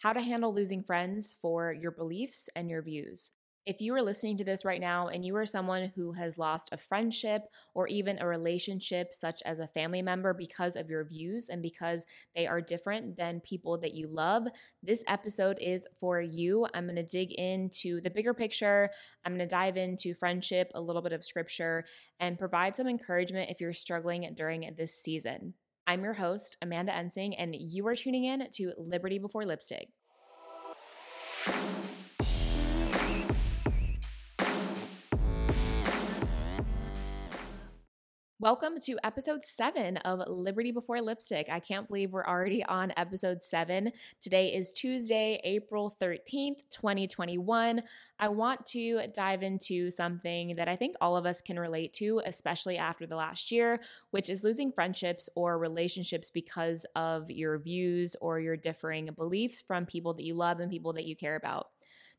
how to handle losing friends for your beliefs and your views. If you are listening to this right now and you are someone who has lost a friendship or even a relationship, such as a family member, because of your views and because they are different than people that you love, this episode is for you. I'm going to dig into the bigger picture. I'm going to dive into friendship, a little bit of scripture, and provide some encouragement if you're struggling during this season. I'm your host, Amanda Ensing, and you are tuning in to Liberty Before Lipstick. Welcome to episode seven of Liberty Before Lipstick. I can't believe we're already on episode seven. Today is Tuesday, April 13th, 2021. I want to dive into something that I think all of us can relate to, especially after the last year, which is losing friendships or relationships because of your views or your differing beliefs from people that you love and people that you care about.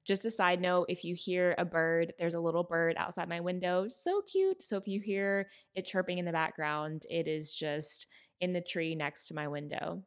Just a side note if you hear a bird, there's a little bird outside my window. So cute. So if you hear it chirping in the background, it is just in the tree next to my window.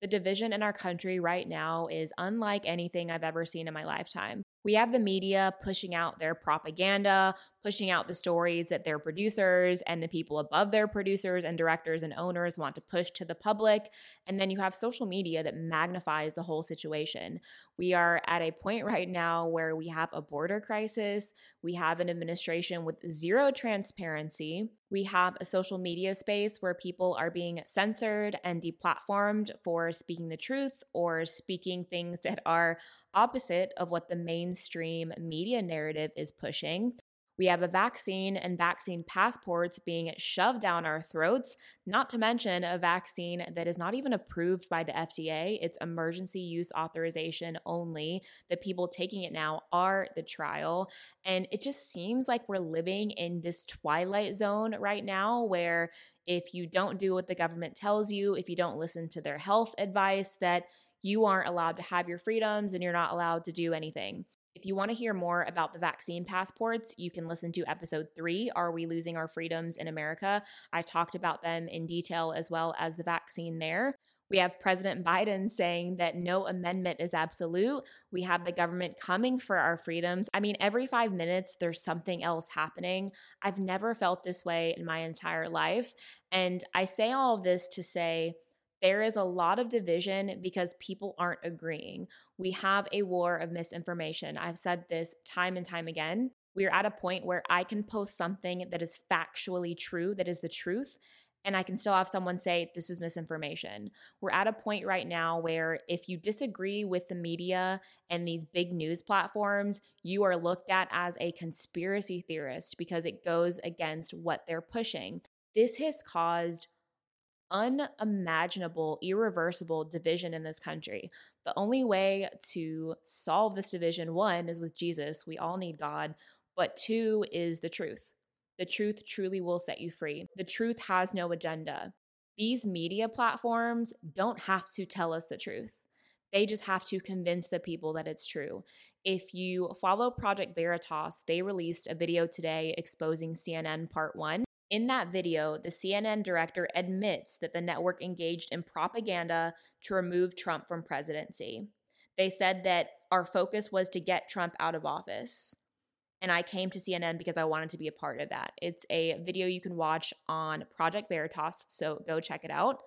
The division in our country right now is unlike anything I've ever seen in my lifetime. We have the media pushing out their propaganda, pushing out the stories that their producers and the people above their producers and directors and owners want to push to the public. And then you have social media that magnifies the whole situation. We are at a point right now where we have a border crisis, we have an administration with zero transparency, we have a social media space where people are being censored and deplatformed for speaking the truth or speaking things that are opposite of what the mainstream media narrative is pushing. We have a vaccine and vaccine passports being shoved down our throats, not to mention a vaccine that is not even approved by the FDA. It's emergency use authorization only. The people taking it now are the trial. And it just seems like we're living in this twilight zone right now where if you don't do what the government tells you, if you don't listen to their health advice, that you aren't allowed to have your freedoms and you're not allowed to do anything. If you want to hear more about the vaccine passports, you can listen to episode three Are We Losing Our Freedoms in America? I talked about them in detail as well as the vaccine there. We have President Biden saying that no amendment is absolute. We have the government coming for our freedoms. I mean, every five minutes, there's something else happening. I've never felt this way in my entire life. And I say all of this to say, there is a lot of division because people aren't agreeing. We have a war of misinformation. I've said this time and time again. We're at a point where I can post something that is factually true, that is the truth, and I can still have someone say, This is misinformation. We're at a point right now where if you disagree with the media and these big news platforms, you are looked at as a conspiracy theorist because it goes against what they're pushing. This has caused unimaginable, irreversible division in this country. The only way to solve this division, one, is with Jesus. We all need God. But two is the truth. The truth truly will set you free. The truth has no agenda. These media platforms don't have to tell us the truth. They just have to convince the people that it's true. If you follow Project Veritas, they released a video today exposing CNN Part 1. In that video, the CNN director admits that the network engaged in propaganda to remove Trump from presidency. They said that our focus was to get Trump out of office. And I came to CNN because I wanted to be a part of that. It's a video you can watch on Project Veritas, so go check it out.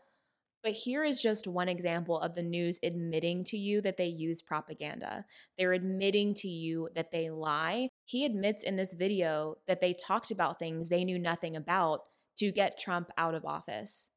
But here is just one example of the news admitting to you that they use propaganda. They're admitting to you that they lie. He admits in this video that they talked about things they knew nothing about to get Trump out of office.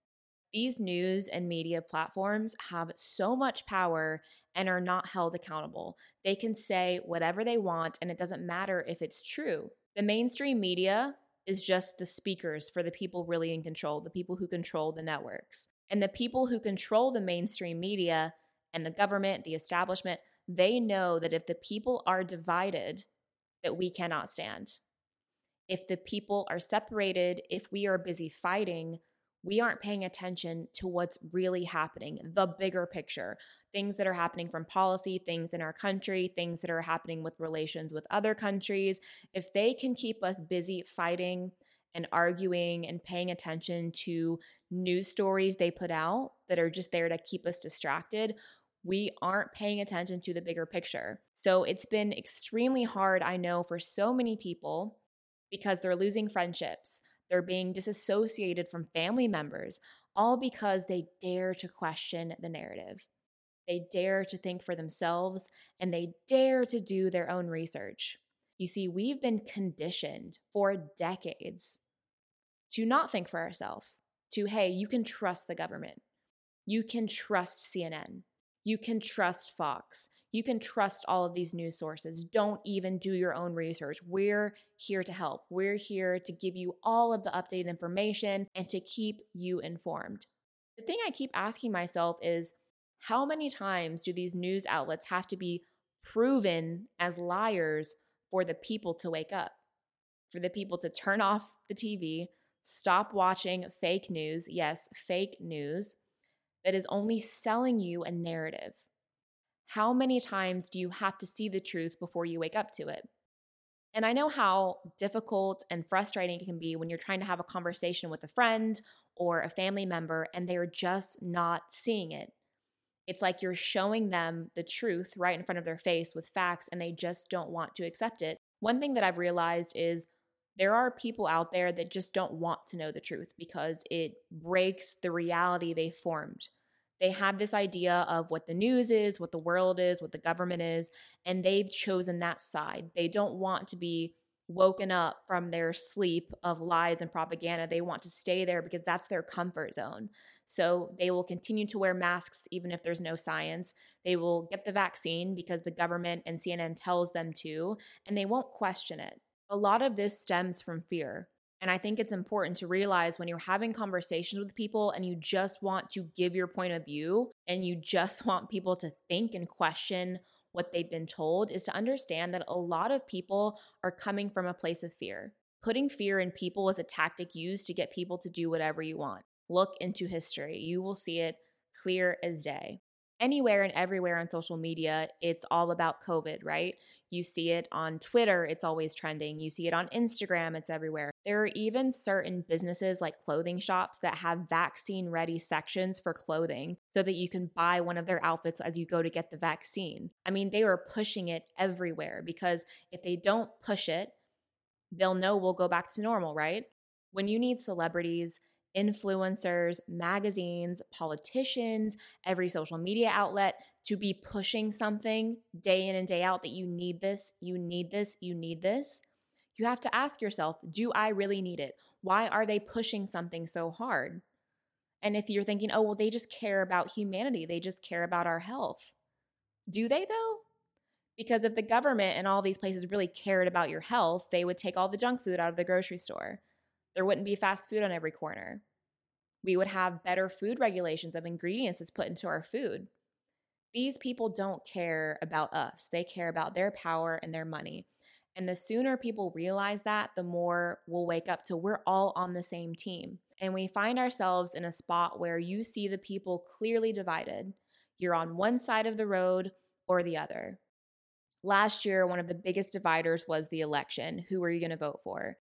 These news and media platforms have so much power and are not held accountable. They can say whatever they want, and it doesn't matter if it's true. The mainstream media is just the speakers for the people really in control, the people who control the networks. And the people who control the mainstream media and the government, the establishment, they know that if the people are divided, that we cannot stand. If the people are separated, if we are busy fighting, we aren't paying attention to what's really happening, the bigger picture, things that are happening from policy, things in our country, things that are happening with relations with other countries. If they can keep us busy fighting and arguing and paying attention to news stories they put out that are just there to keep us distracted, We aren't paying attention to the bigger picture. So it's been extremely hard, I know, for so many people because they're losing friendships. They're being disassociated from family members, all because they dare to question the narrative. They dare to think for themselves and they dare to do their own research. You see, we've been conditioned for decades to not think for ourselves, to, hey, you can trust the government. You can trust CNN. You can trust Fox. You can trust all of these news sources. Don't even do your own research. We're here to help. We're here to give you all of the updated information and to keep you informed. The thing I keep asking myself is how many times do these news outlets have to be proven as liars for the people to wake up? For the people to turn off the TV, stop watching fake news, yes, fake news, that is only selling you a narrative. How many times do you have to see the truth before you wake up to it? And I know how difficult and frustrating it can be when you're trying to have a conversation with a friend or a family member and they're just not seeing it. It's like you're showing them the truth right in front of their face with facts and they just don't want to accept it. One thing that I've realized is there are people out there that just don't want to know the truth because it breaks the reality they formed. They have this idea of what the news is, what the world is, what the government is, and they've chosen that side. They don't want to be woken up from their sleep of lies and propaganda. They want to stay there because that's their comfort zone. So they will continue to wear masks even if there's no science. They will get the vaccine because the government and CNN tells them to, and they won't question it. A lot of this stems from fear. And I think it's important to realize when you're having conversations with people and you just want to give your point of view and you just want people to think and question what they've been told, is to understand that a lot of people are coming from a place of fear. Putting fear in people is a tactic used to get people to do whatever you want. Look into history, you will see it clear as day anywhere and everywhere on social media, it's all about COVID, right? You see it on Twitter, it's always trending. You see it on Instagram, it's everywhere. There are even certain businesses like clothing shops that have vaccine ready sections for clothing so that you can buy one of their outfits as you go to get the vaccine. I mean, they are pushing it everywhere because if they don't push it, they'll know we'll go back to normal, right? When you need celebrities, influencers, magazines, politicians, every social media outlet to be pushing something day in and day out that you need this, you need this, you need this. You have to ask yourself, do I really need it? Why are they pushing something so hard? And if you're thinking, oh, well, they just care about humanity, they just care about our health. Do they though? Because if the government and all these places really cared about your health, they would take all the junk food out of the grocery store. There wouldn't be fast food on every corner. We would have better food regulations of ingredients that's put into our food. These people don't care about us, they care about their power and their money. And the sooner people realize that, the more we'll wake up to we're all on the same team. And we find ourselves in a spot where you see the people clearly divided. You're on one side of the road or the other. Last year, one of the biggest dividers was the election. Who are you going to vote for?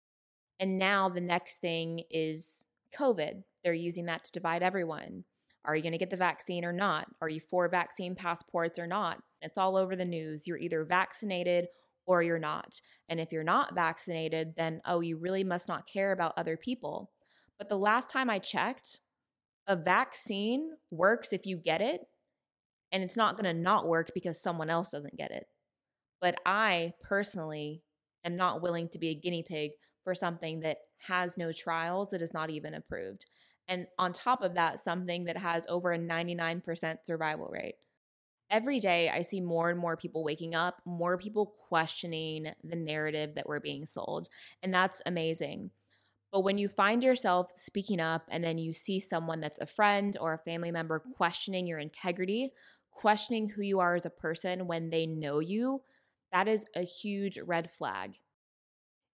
And now the next thing is COVID. They're using that to divide everyone. Are you going to get the vaccine or not? Are you for vaccine passports or not? It's all over the news. You're either vaccinated or you're not. And if you're not vaccinated, then, oh, you really must not care about other people. But the last time I checked, a vaccine works if you get it, and it's not going to not work because someone else doesn't get it. But I personally am not willing to be a guinea pig for something that has no trials, that is not even approved. And on top of that, something that has over a 99% survival rate. Every day, I see more and more people waking up, more people questioning the narrative that we're being sold. And that's amazing. But when you find yourself speaking up and then you see someone that's a friend or a family member questioning your integrity, questioning who you are as a person when they know you, that is a huge red flag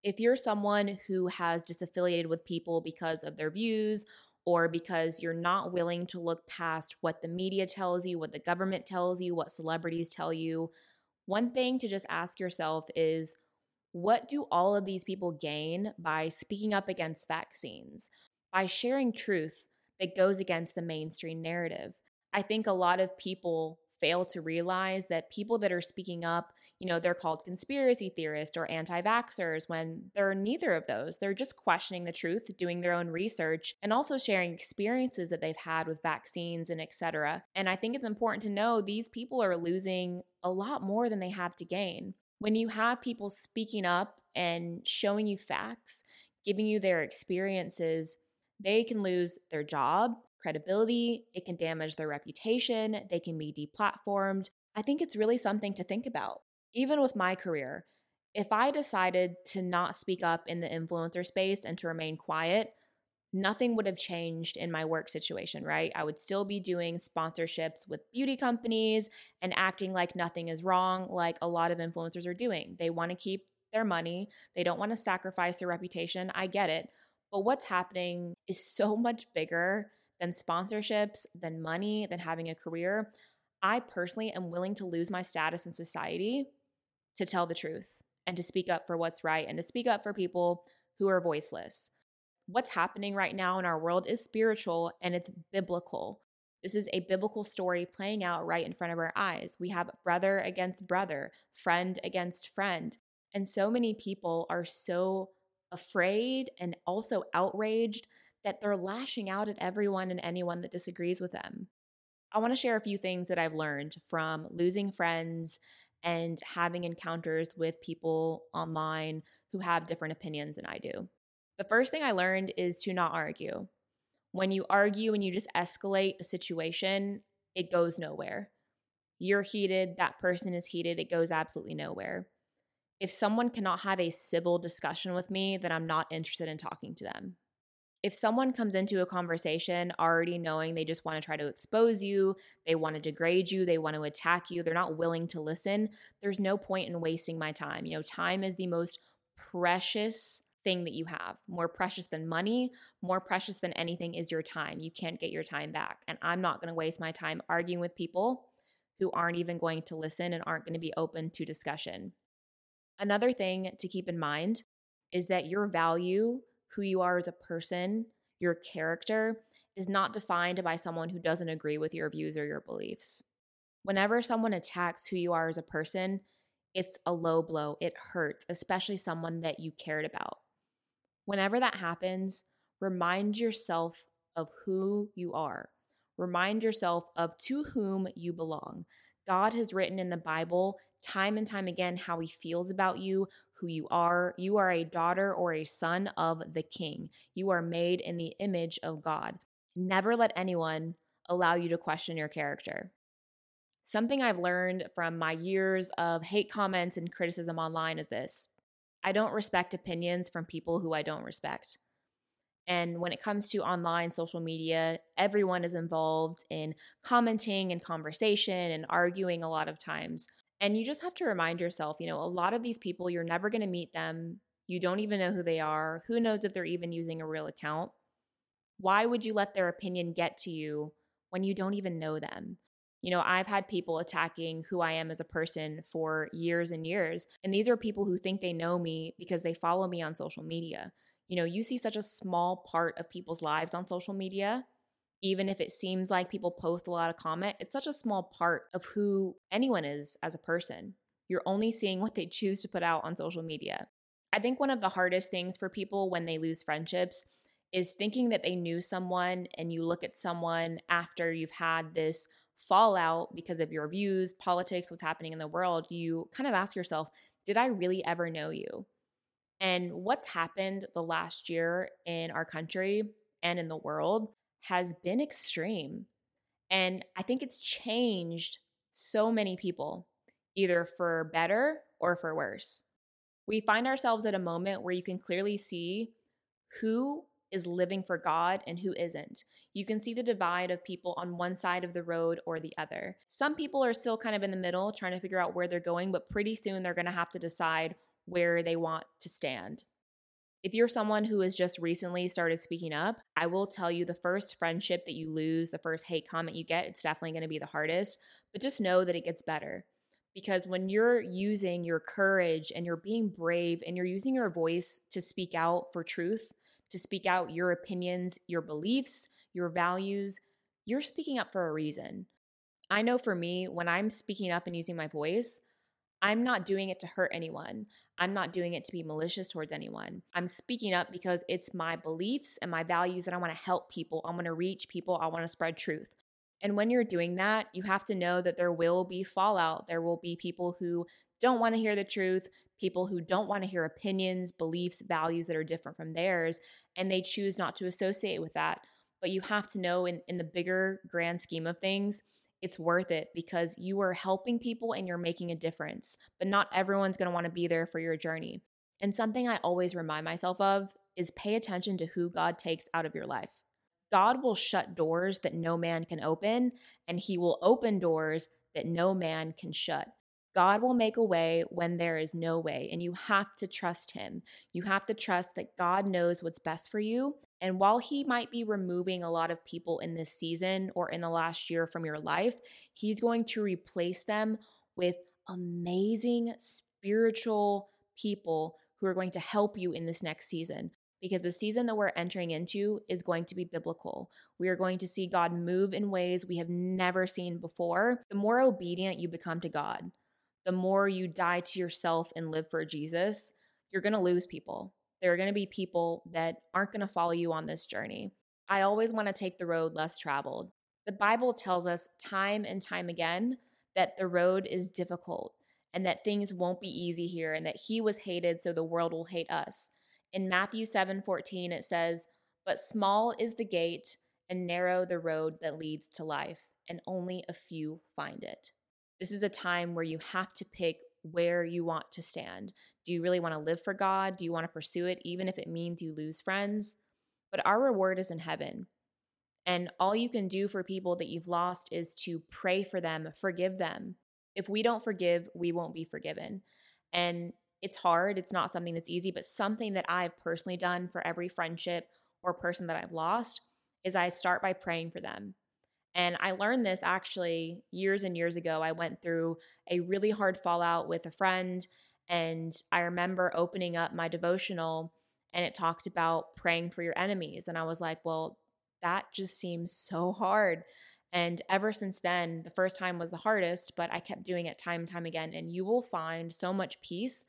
if you're someone who has disaffiliated with people because of their views or because you're not willing to look past what the media tells you, what the government tells you, what celebrities tell you, one thing to just ask yourself is what do all of these people gain by speaking up against vaccines, by sharing truth that goes against the mainstream narrative? I think a lot of people fail to realize that people that are speaking up, you know, they're called conspiracy theorists or anti vaxxers when they're neither of those. They're just questioning the truth, doing their own research, and also sharing experiences that they've had with vaccines and etc. And I think it's important to know these people are losing a lot more than they have to gain. When you have people speaking up and showing you facts, giving you their experiences, they can lose their job, credibility, it can damage their reputation, they can be deplatformed. I think it's really something to think about. Even with my career, if I decided to not speak up in the influencer space and to remain quiet, nothing would have changed in my work situation, right? I would still be doing sponsorships with beauty companies and acting like nothing is wrong, like a lot of influencers are doing. They want to keep their money, they don't want to sacrifice their reputation. I get it. But what's happening is so much bigger than sponsorships, than money, than having a career. I personally am willing to lose my status in society to tell the truth and to speak up for what's right and to speak up for people who are voiceless. What's happening right now in our world is spiritual and it's biblical. This is a biblical story playing out right in front of our eyes. We have brother against brother, friend against friend. And so many people are so afraid and also outraged that they're lashing out at everyone and anyone that disagrees with them. I want to share a few things that I've learned from losing friends and having encounters with people online who have different opinions than I do. The first thing I learned is to not argue. When you argue and you just escalate a situation, it goes nowhere. You're heated, that person is heated, it goes absolutely nowhere. If someone cannot have a civil discussion with me, then I'm not interested in talking to them if someone comes into a conversation already knowing they just want to try to expose you, they want to degrade you, they want to attack you, they're not willing to listen, there's no point in wasting my time. You know, time is the most precious thing that you have. More precious than money, more precious than anything is your time. You can't get your time back. And I'm not going to waste my time arguing with people who aren't even going to listen and aren't going to be open to discussion. Another thing to keep in mind is that your value who you are as a person, your character, is not defined by someone who doesn't agree with your views or your beliefs. Whenever someone attacks who you are as a person, it's a low blow. It hurts, especially someone that you cared about. Whenever that happens, remind yourself of who you are. Remind yourself of to whom you belong. God has written in the Bible time and time again how he feels about you, who you are. You are a daughter or a son of the king. You are made in the image of God. Never let anyone allow you to question your character. Something I've learned from my years of hate comments and criticism online is this I don't respect opinions from people who I don't respect. And when it comes to online social media, everyone is involved in commenting and conversation and arguing a lot of times. And you just have to remind yourself, you know, a lot of these people, you're never going to meet them. You don't even know who they are. Who knows if they're even using a real account? Why would you let their opinion get to you when you don't even know them? You know, I've had people attacking who I am as a person for years and years. And these are people who think they know me because they follow me on social media. You know, you see such a small part of people's lives on social media even if it seems like people post a lot of comment, it's such a small part of who anyone is as a person. You're only seeing what they choose to put out on social media. I think one of the hardest things for people when they lose friendships is thinking that they knew someone and you look at someone after you've had this fallout because of your views, politics, what's happening in the world, you kind of ask yourself, did I really ever know you? And what's happened the last year in our country and in the world has been extreme. And I think it's changed so many people, either for better or for worse. We find ourselves at a moment where you can clearly see who is living for God and who isn't. You can see the divide of people on one side of the road or the other. Some people are still kind of in the middle trying to figure out where they're going, but pretty soon they're going to have to decide where they want to stand. If you're someone who has just recently started speaking up, I will tell you the first friendship that you lose, the first hate comment you get, it's definitely going to be the hardest, but just know that it gets better. Because when you're using your courage and you're being brave and you're using your voice to speak out for truth, to speak out your opinions, your beliefs, your values, you're speaking up for a reason. I know for me, when I'm speaking up and using my voice, I'm not doing it to hurt anyone. I'm not doing it to be malicious towards anyone. I'm speaking up because it's my beliefs and my values that I want to help people. I want to reach people. I want to spread truth. And when you're doing that, you have to know that there will be fallout. There will be people who don't want to hear the truth, people who don't want to hear opinions, beliefs, values that are different from theirs, and they choose not to associate with that. But you have to know in, in the bigger grand scheme of things, it's worth it because you are helping people and you're making a difference. But not everyone's going to want to be there for your journey. And something I always remind myself of is pay attention to who God takes out of your life. God will shut doors that no man can open, and he will open doors that no man can shut. God will make a way when there is no way, and you have to trust Him. You have to trust that God knows what's best for you. And while He might be removing a lot of people in this season or in the last year from your life, He's going to replace them with amazing spiritual people who are going to help you in this next season because the season that we're entering into is going to be biblical. We are going to see God move in ways we have never seen before. The more obedient you become to God, the more you die to yourself and live for Jesus, you're going to lose people. There are going to be people that aren't going to follow you on this journey. I always want to take the road less traveled. The Bible tells us time and time again that the road is difficult and that things won't be easy here and that he was hated so the world will hate us. In Matthew 7:14 it says, "But small is the gate and narrow the road that leads to life, and only a few find it." This is a time where you have to pick where you want to stand. Do you really want to live for God? Do you want to pursue it even if it means you lose friends? But our reward is in heaven. And all you can do for people that you've lost is to pray for them, forgive them. If we don't forgive, we won't be forgiven. And it's hard. It's not something that's easy, but something that I've personally done for every friendship or person that I've lost is I start by praying for them. And I learned this actually years and years ago. I went through a really hard fallout with a friend, and I remember opening up my devotional and it talked about praying for your enemies. And I was like, well, that just seems so hard. And ever since then, the first time was the hardest, but I kept doing it time and time again. And you will find so much peace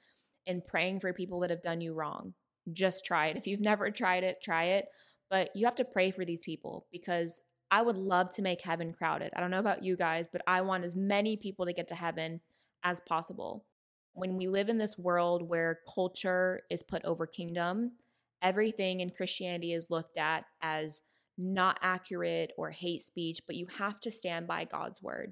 in praying for people that have done you wrong. Just try it. If you've never tried it, try it. But you have to pray for these people because I would love to make heaven crowded. I don't know about you guys, but I want as many people to get to heaven as possible. When we live in this world where culture is put over kingdom, everything in Christianity is looked at as not accurate or hate speech, but you have to stand by God's word.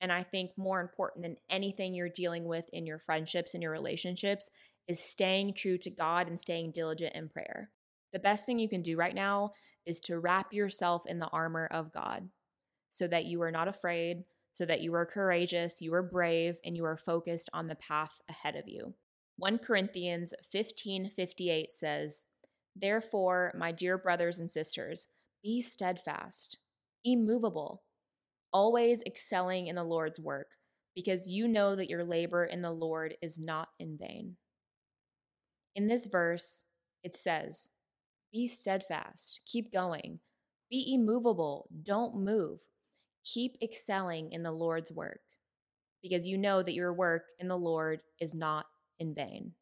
And I think more important than anything you're dealing with in your friendships and your relationships is staying true to God and staying diligent in prayer. The best thing you can do right now is to wrap yourself in the armor of God so that you are not afraid, so that you are courageous, you are brave, and you are focused on the path ahead of you. 1 Corinthians 15:58 says, Therefore, my dear brothers and sisters, be steadfast, immovable always excelling in the Lord's work, because you know that your labor in the Lord is not in vain. In this verse, it says, Be steadfast, keep going, be immovable, don't move, keep excelling in the Lord's work, because you know that your work in the Lord is not in vain.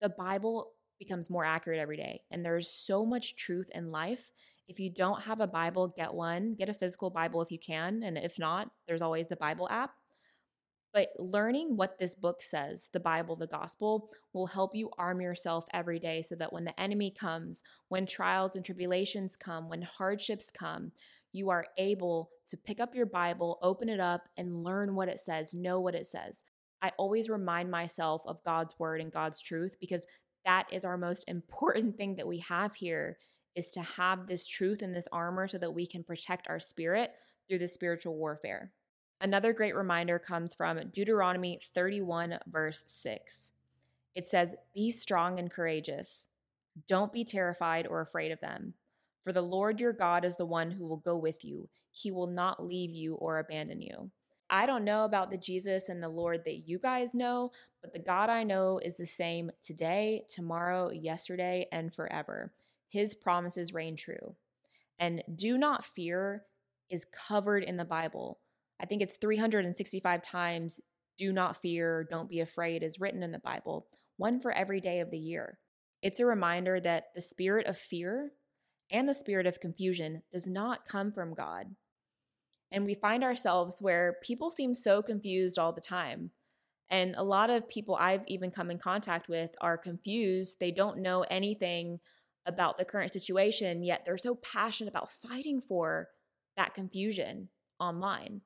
The Bible becomes more accurate every day, and there's so much truth in life if you don't have a Bible, get one. Get a physical Bible if you can. And if not, there's always the Bible app. But learning what this book says, the Bible, the gospel, will help you arm yourself every day so that when the enemy comes, when trials and tribulations come, when hardships come, you are able to pick up your Bible, open it up, and learn what it says, know what it says. I always remind myself of God's word and God's truth because that is our most important thing that we have here is to have this truth and this armor so that we can protect our spirit through the spiritual warfare. Another great reminder comes from Deuteronomy 31, verse 6. It says, Be strong and courageous. Don't be terrified or afraid of them. For the Lord your God is the one who will go with you. He will not leave you or abandon you. I don't know about the Jesus and the Lord that you guys know, but the God I know is the same today, tomorrow, yesterday, and forever his promises reign true. And do not fear is covered in the Bible. I think it's 365 times do not fear, don't be afraid is written in the Bible, one for every day of the year. It's a reminder that the spirit of fear and the spirit of confusion does not come from God. And we find ourselves where people seem so confused all the time. And a lot of people I've even come in contact with are confused. They don't know anything about the current situation, yet they're so passionate about fighting for that confusion online.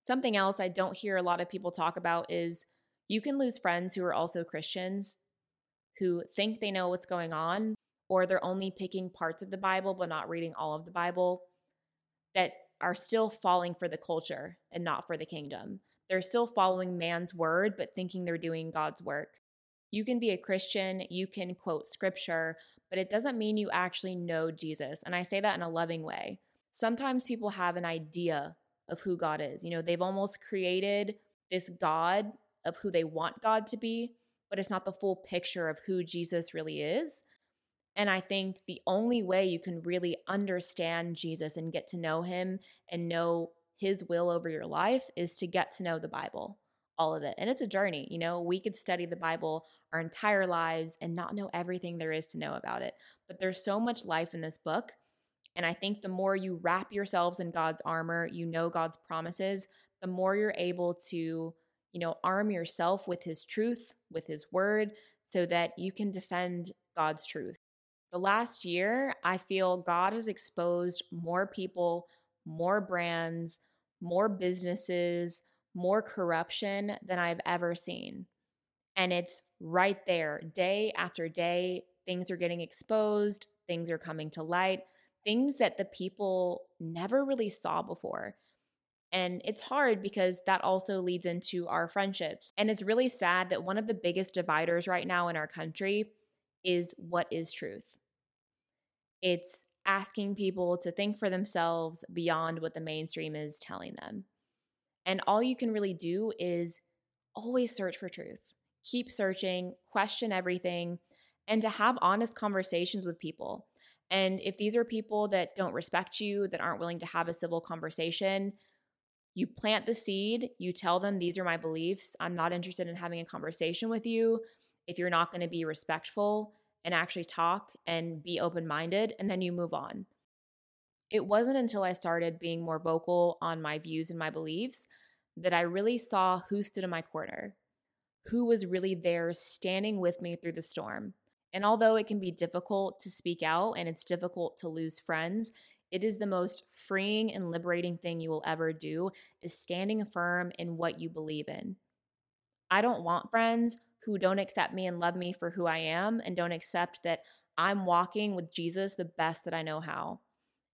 Something else I don't hear a lot of people talk about is you can lose friends who are also Christians who think they know what's going on, or they're only picking parts of the Bible but not reading all of the Bible, that are still falling for the culture and not for the kingdom. They're still following man's word, but thinking they're doing God's work. You can be a Christian, you can quote scripture, but it doesn't mean you actually know Jesus. And I say that in a loving way. Sometimes people have an idea of who God is. You know, they've almost created this God of who they want God to be, but it's not the full picture of who Jesus really is. And I think the only way you can really understand Jesus and get to know him and know his will over your life is to get to know the Bible, all of it. And it's a journey. You know, we could study the Bible our entire lives and not know everything there is to know about it. But there's so much life in this book. And I think the more you wrap yourselves in God's armor, you know God's promises, the more you're able to, you know, arm yourself with his truth, with his word, so that you can defend God's truth. The last year, I feel God has exposed more people, more brands, more businesses, more corruption than I've ever seen. And it's right there, day after day. Things are getting exposed, things are coming to light, things that the people never really saw before. And it's hard because that also leads into our friendships. And it's really sad that one of the biggest dividers right now in our country is what is truth. It's asking people to think for themselves beyond what the mainstream is telling them. And all you can really do is always search for truth. Keep searching, question everything, and to have honest conversations with people. And if these are people that don't respect you, that aren't willing to have a civil conversation, you plant the seed, you tell them, These are my beliefs. I'm not interested in having a conversation with you. If you're not going to be respectful, and actually talk and be open minded, and then you move on. It wasn't until I started being more vocal on my views and my beliefs that I really saw who stood in my corner, who was really there standing with me through the storm. And although it can be difficult to speak out and it's difficult to lose friends, it is the most freeing and liberating thing you will ever do is standing firm in what you believe in. I don't want friends who don't accept me and love me for who I am and don't accept that I'm walking with Jesus the best that I know how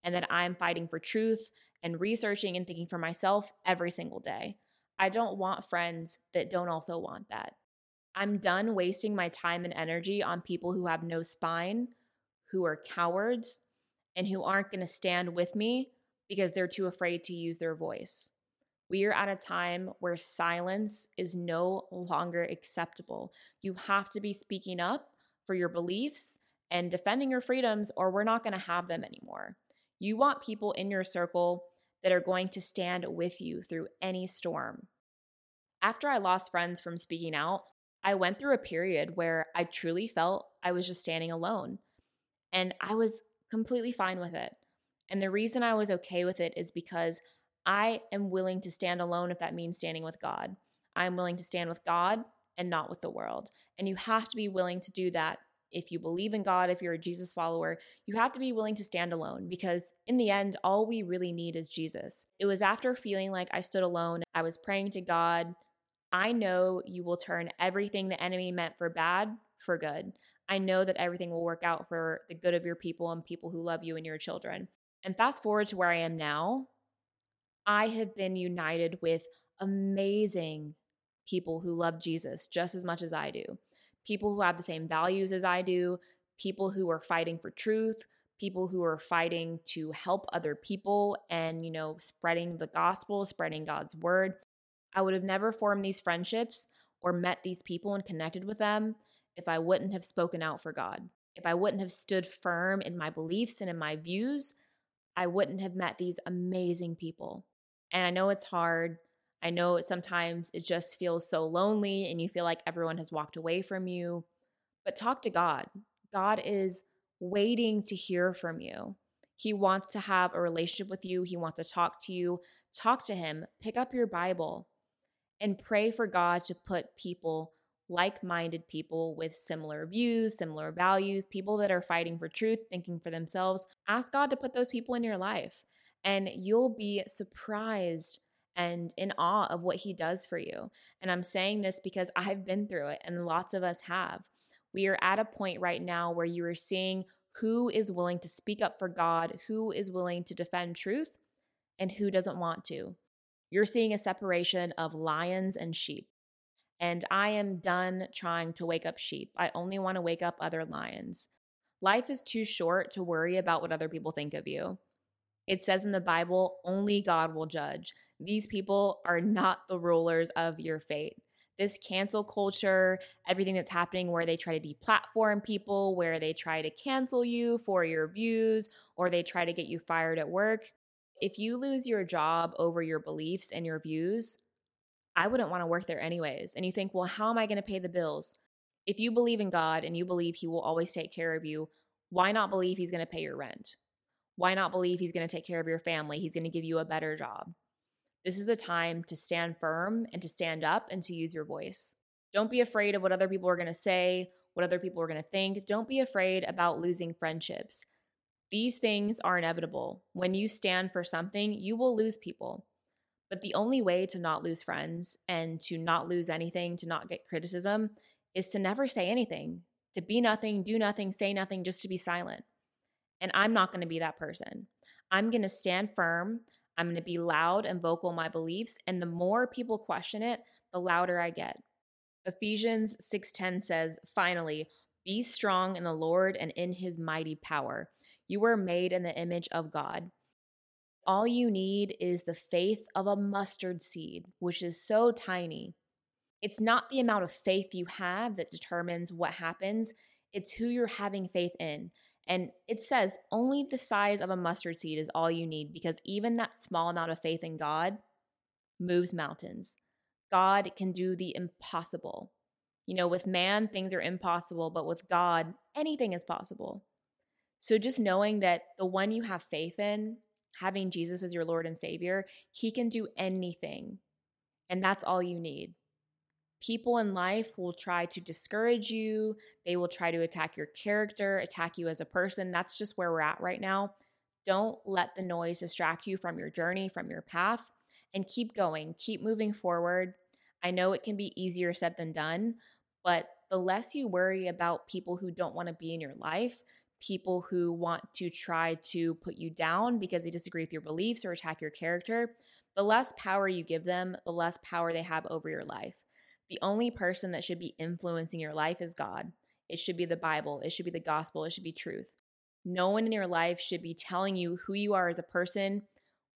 and that I'm fighting for truth and researching and thinking for myself every single day. I don't want friends that don't also want that. I'm done wasting my time and energy on people who have no spine, who are cowards, and who aren't going to stand with me because they're too afraid to use their voice. We are at a time where silence is no longer acceptable. You have to be speaking up for your beliefs and defending your freedoms, or we're not going to have them anymore. You want people in your circle that are going to stand with you through any storm. After I lost friends from speaking out, I went through a period where I truly felt I was just standing alone. And I was completely fine with it. And the reason I was okay with it is because I am willing to stand alone if that means standing with God. I'm willing to stand with God and not with the world. And you have to be willing to do that if you believe in God, if you're a Jesus follower, you have to be willing to stand alone because in the end, all we really need is Jesus. It was after feeling like I stood alone, I was praying to God. I know you will turn everything the enemy meant for bad for good. I know that everything will work out for the good of your people and people who love you and your children. And fast forward to where I am now, I have been united with amazing people who love Jesus just as much as I do, people who have the same values as I do, people who are fighting for truth, people who are fighting to help other people and, you know, spreading the gospel, spreading God's word. I would have never formed these friendships or met these people and connected with them if I wouldn't have spoken out for God. If I wouldn't have stood firm in my beliefs and in my views, I wouldn't have met these amazing people. And I know it's hard. I know it sometimes it just feels so lonely and you feel like everyone has walked away from you. But talk to God. God is waiting to hear from you. He wants to have a relationship with you. He wants to talk to you. Talk to Him. Pick up your Bible and pray for God to put people, like minded people with similar views, similar values, people that are fighting for truth, thinking for themselves. Ask God to put those people in your life, and you'll be surprised and in awe of what He does for you. And I'm saying this because I've been through it, and lots of us have. We are at a point right now where you are seeing who is willing to speak up for God, who is willing to defend truth, and who doesn't want to. You're seeing a separation of lions and sheep. And I am done trying to wake up sheep. I only want to wake up other lions. Life is too short to worry about what other people think of you. It says in the Bible, only God will judge. These people are not the rulers of your fate this cancel culture, everything that's happening where they try to deplatform people, where they try to cancel you for your views, or they try to get you fired at work. If you lose your job over your beliefs and your views, I wouldn't want to work there anyways. And you think, well, how am I going to pay the bills? If you believe in God and you believe He will always take care of you, why not believe He's going to pay your rent? Why not believe He's going to take care of your family? He's going to give you a better job. This is the time to stand firm and to stand up and to use your voice. Don't be afraid of what other people are going to say, what other people are going to think. Don't be afraid about losing friendships. These things are inevitable. When you stand for something, you will lose people. But the only way to not lose friends and to not lose anything, to not get criticism, is to never say anything, to be nothing, do nothing, say nothing, just to be silent. And I'm not going to be that person. I'm going to stand firm. I'm going to be loud and vocal in my beliefs, and the more people question it, the louder I get. Ephesians 6:10 says, "Finally, be strong in the Lord and in his mighty power. You were made in the image of God." All you need is the faith of a mustard seed, which is so tiny. It's not the amount of faith you have that determines what happens, it's who you're having faith in. And it says only the size of a mustard seed is all you need because even that small amount of faith in God moves mountains. God can do the impossible. You know, with man, things are impossible, but with God, anything is possible. So just knowing that the one you have faith in, having Jesus as your Lord and Savior, he can do anything. And that's all you need people in life will try to discourage you. They will try to attack your character, attack you as a person. That's just where we're at right now. Don't let the noise distract you from your journey, from your path, and keep going. Keep moving forward. I know it can be easier said than done, but the less you worry about people who don't want to be in your life, people who want to try to put you down because they disagree with your beliefs or attack your character, the less power you give them, the less power they have over your life the only person that should be influencing your life is God. It should be the Bible, it should be the gospel, it should be truth. No one in your life should be telling you who you are as a person,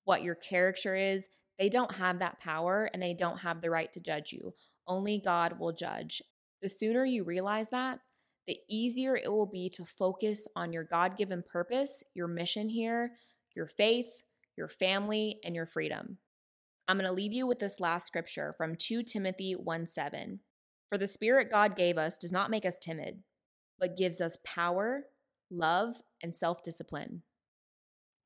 what your character is. They don't have that power and they don't have the right to judge you. Only God will judge. The sooner you realize that, the easier it will be to focus on your God given purpose, your mission here, your faith, your family, and your freedom. I'm going to leave you with this last scripture from 2 Timothy 1 7. For the Spirit God gave us does not make us timid, but gives us power, love, and self discipline.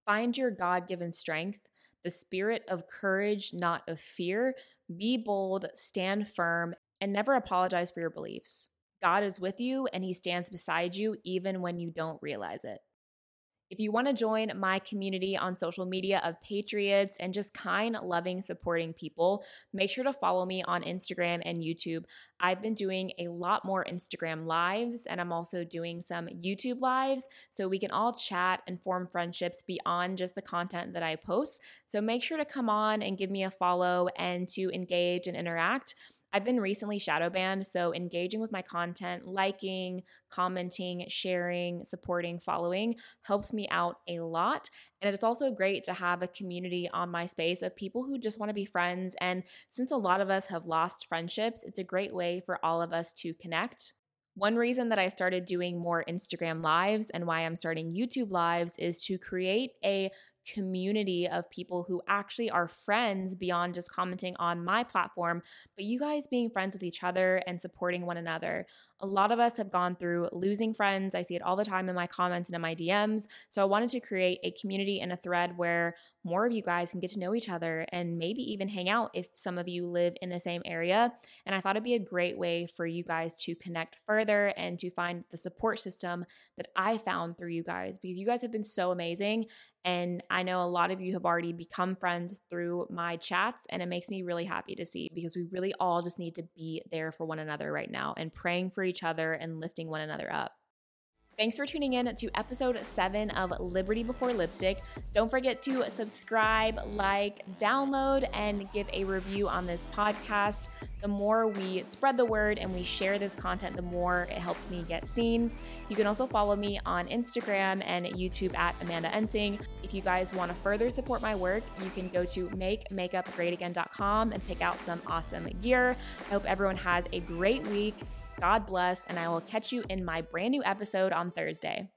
Find your God given strength, the spirit of courage, not of fear. Be bold, stand firm, and never apologize for your beliefs. God is with you and He stands beside you even when you don't realize it. If you want to join my community on social media of patriots and just kind, loving, supporting people, make sure to follow me on Instagram and YouTube. I've been doing a lot more Instagram lives and I'm also doing some YouTube lives so we can all chat and form friendships beyond just the content that I post. So make sure to come on and give me a follow and to engage and interact. I've been recently shadow banned, so engaging with my content, liking, commenting, sharing, supporting, following helps me out a lot. And it's also great to have a community on my space of people who just want to be friends. And since a lot of us have lost friendships, it's a great way for all of us to connect. One reason that I started doing more Instagram lives and why I'm starting YouTube lives is to create a community of people who actually are friends beyond just commenting on my platform, but you guys being friends with each other and supporting one another. A lot of us have gone through losing friends. I see it all the time in my comments and in my DMs. So I wanted to create a community and a thread where more of you guys can get to know each other and maybe even hang out if some of you live in the same area. And I thought it'd be a great way for you guys to connect further and to find the support system that I found through you guys because you guys have been so amazing. And I know a lot of you have already become friends through my chats, and it makes me really happy to see because we really all just need to be there for one another right now and praying for each other and lifting one another up. Thanks for tuning in to episode seven of Liberty Before Lipstick. Don't forget to subscribe, like, download, and give a review on this podcast. The more we spread the word and we share this content, the more it helps me get seen. You can also follow me on Instagram and YouTube at Amanda Ensing. If you guys want to further support my work, you can go to makemakeupgreatagain.com and pick out some awesome gear. I hope everyone has a great week. God bless, and I will catch you in my brand new episode on Thursday.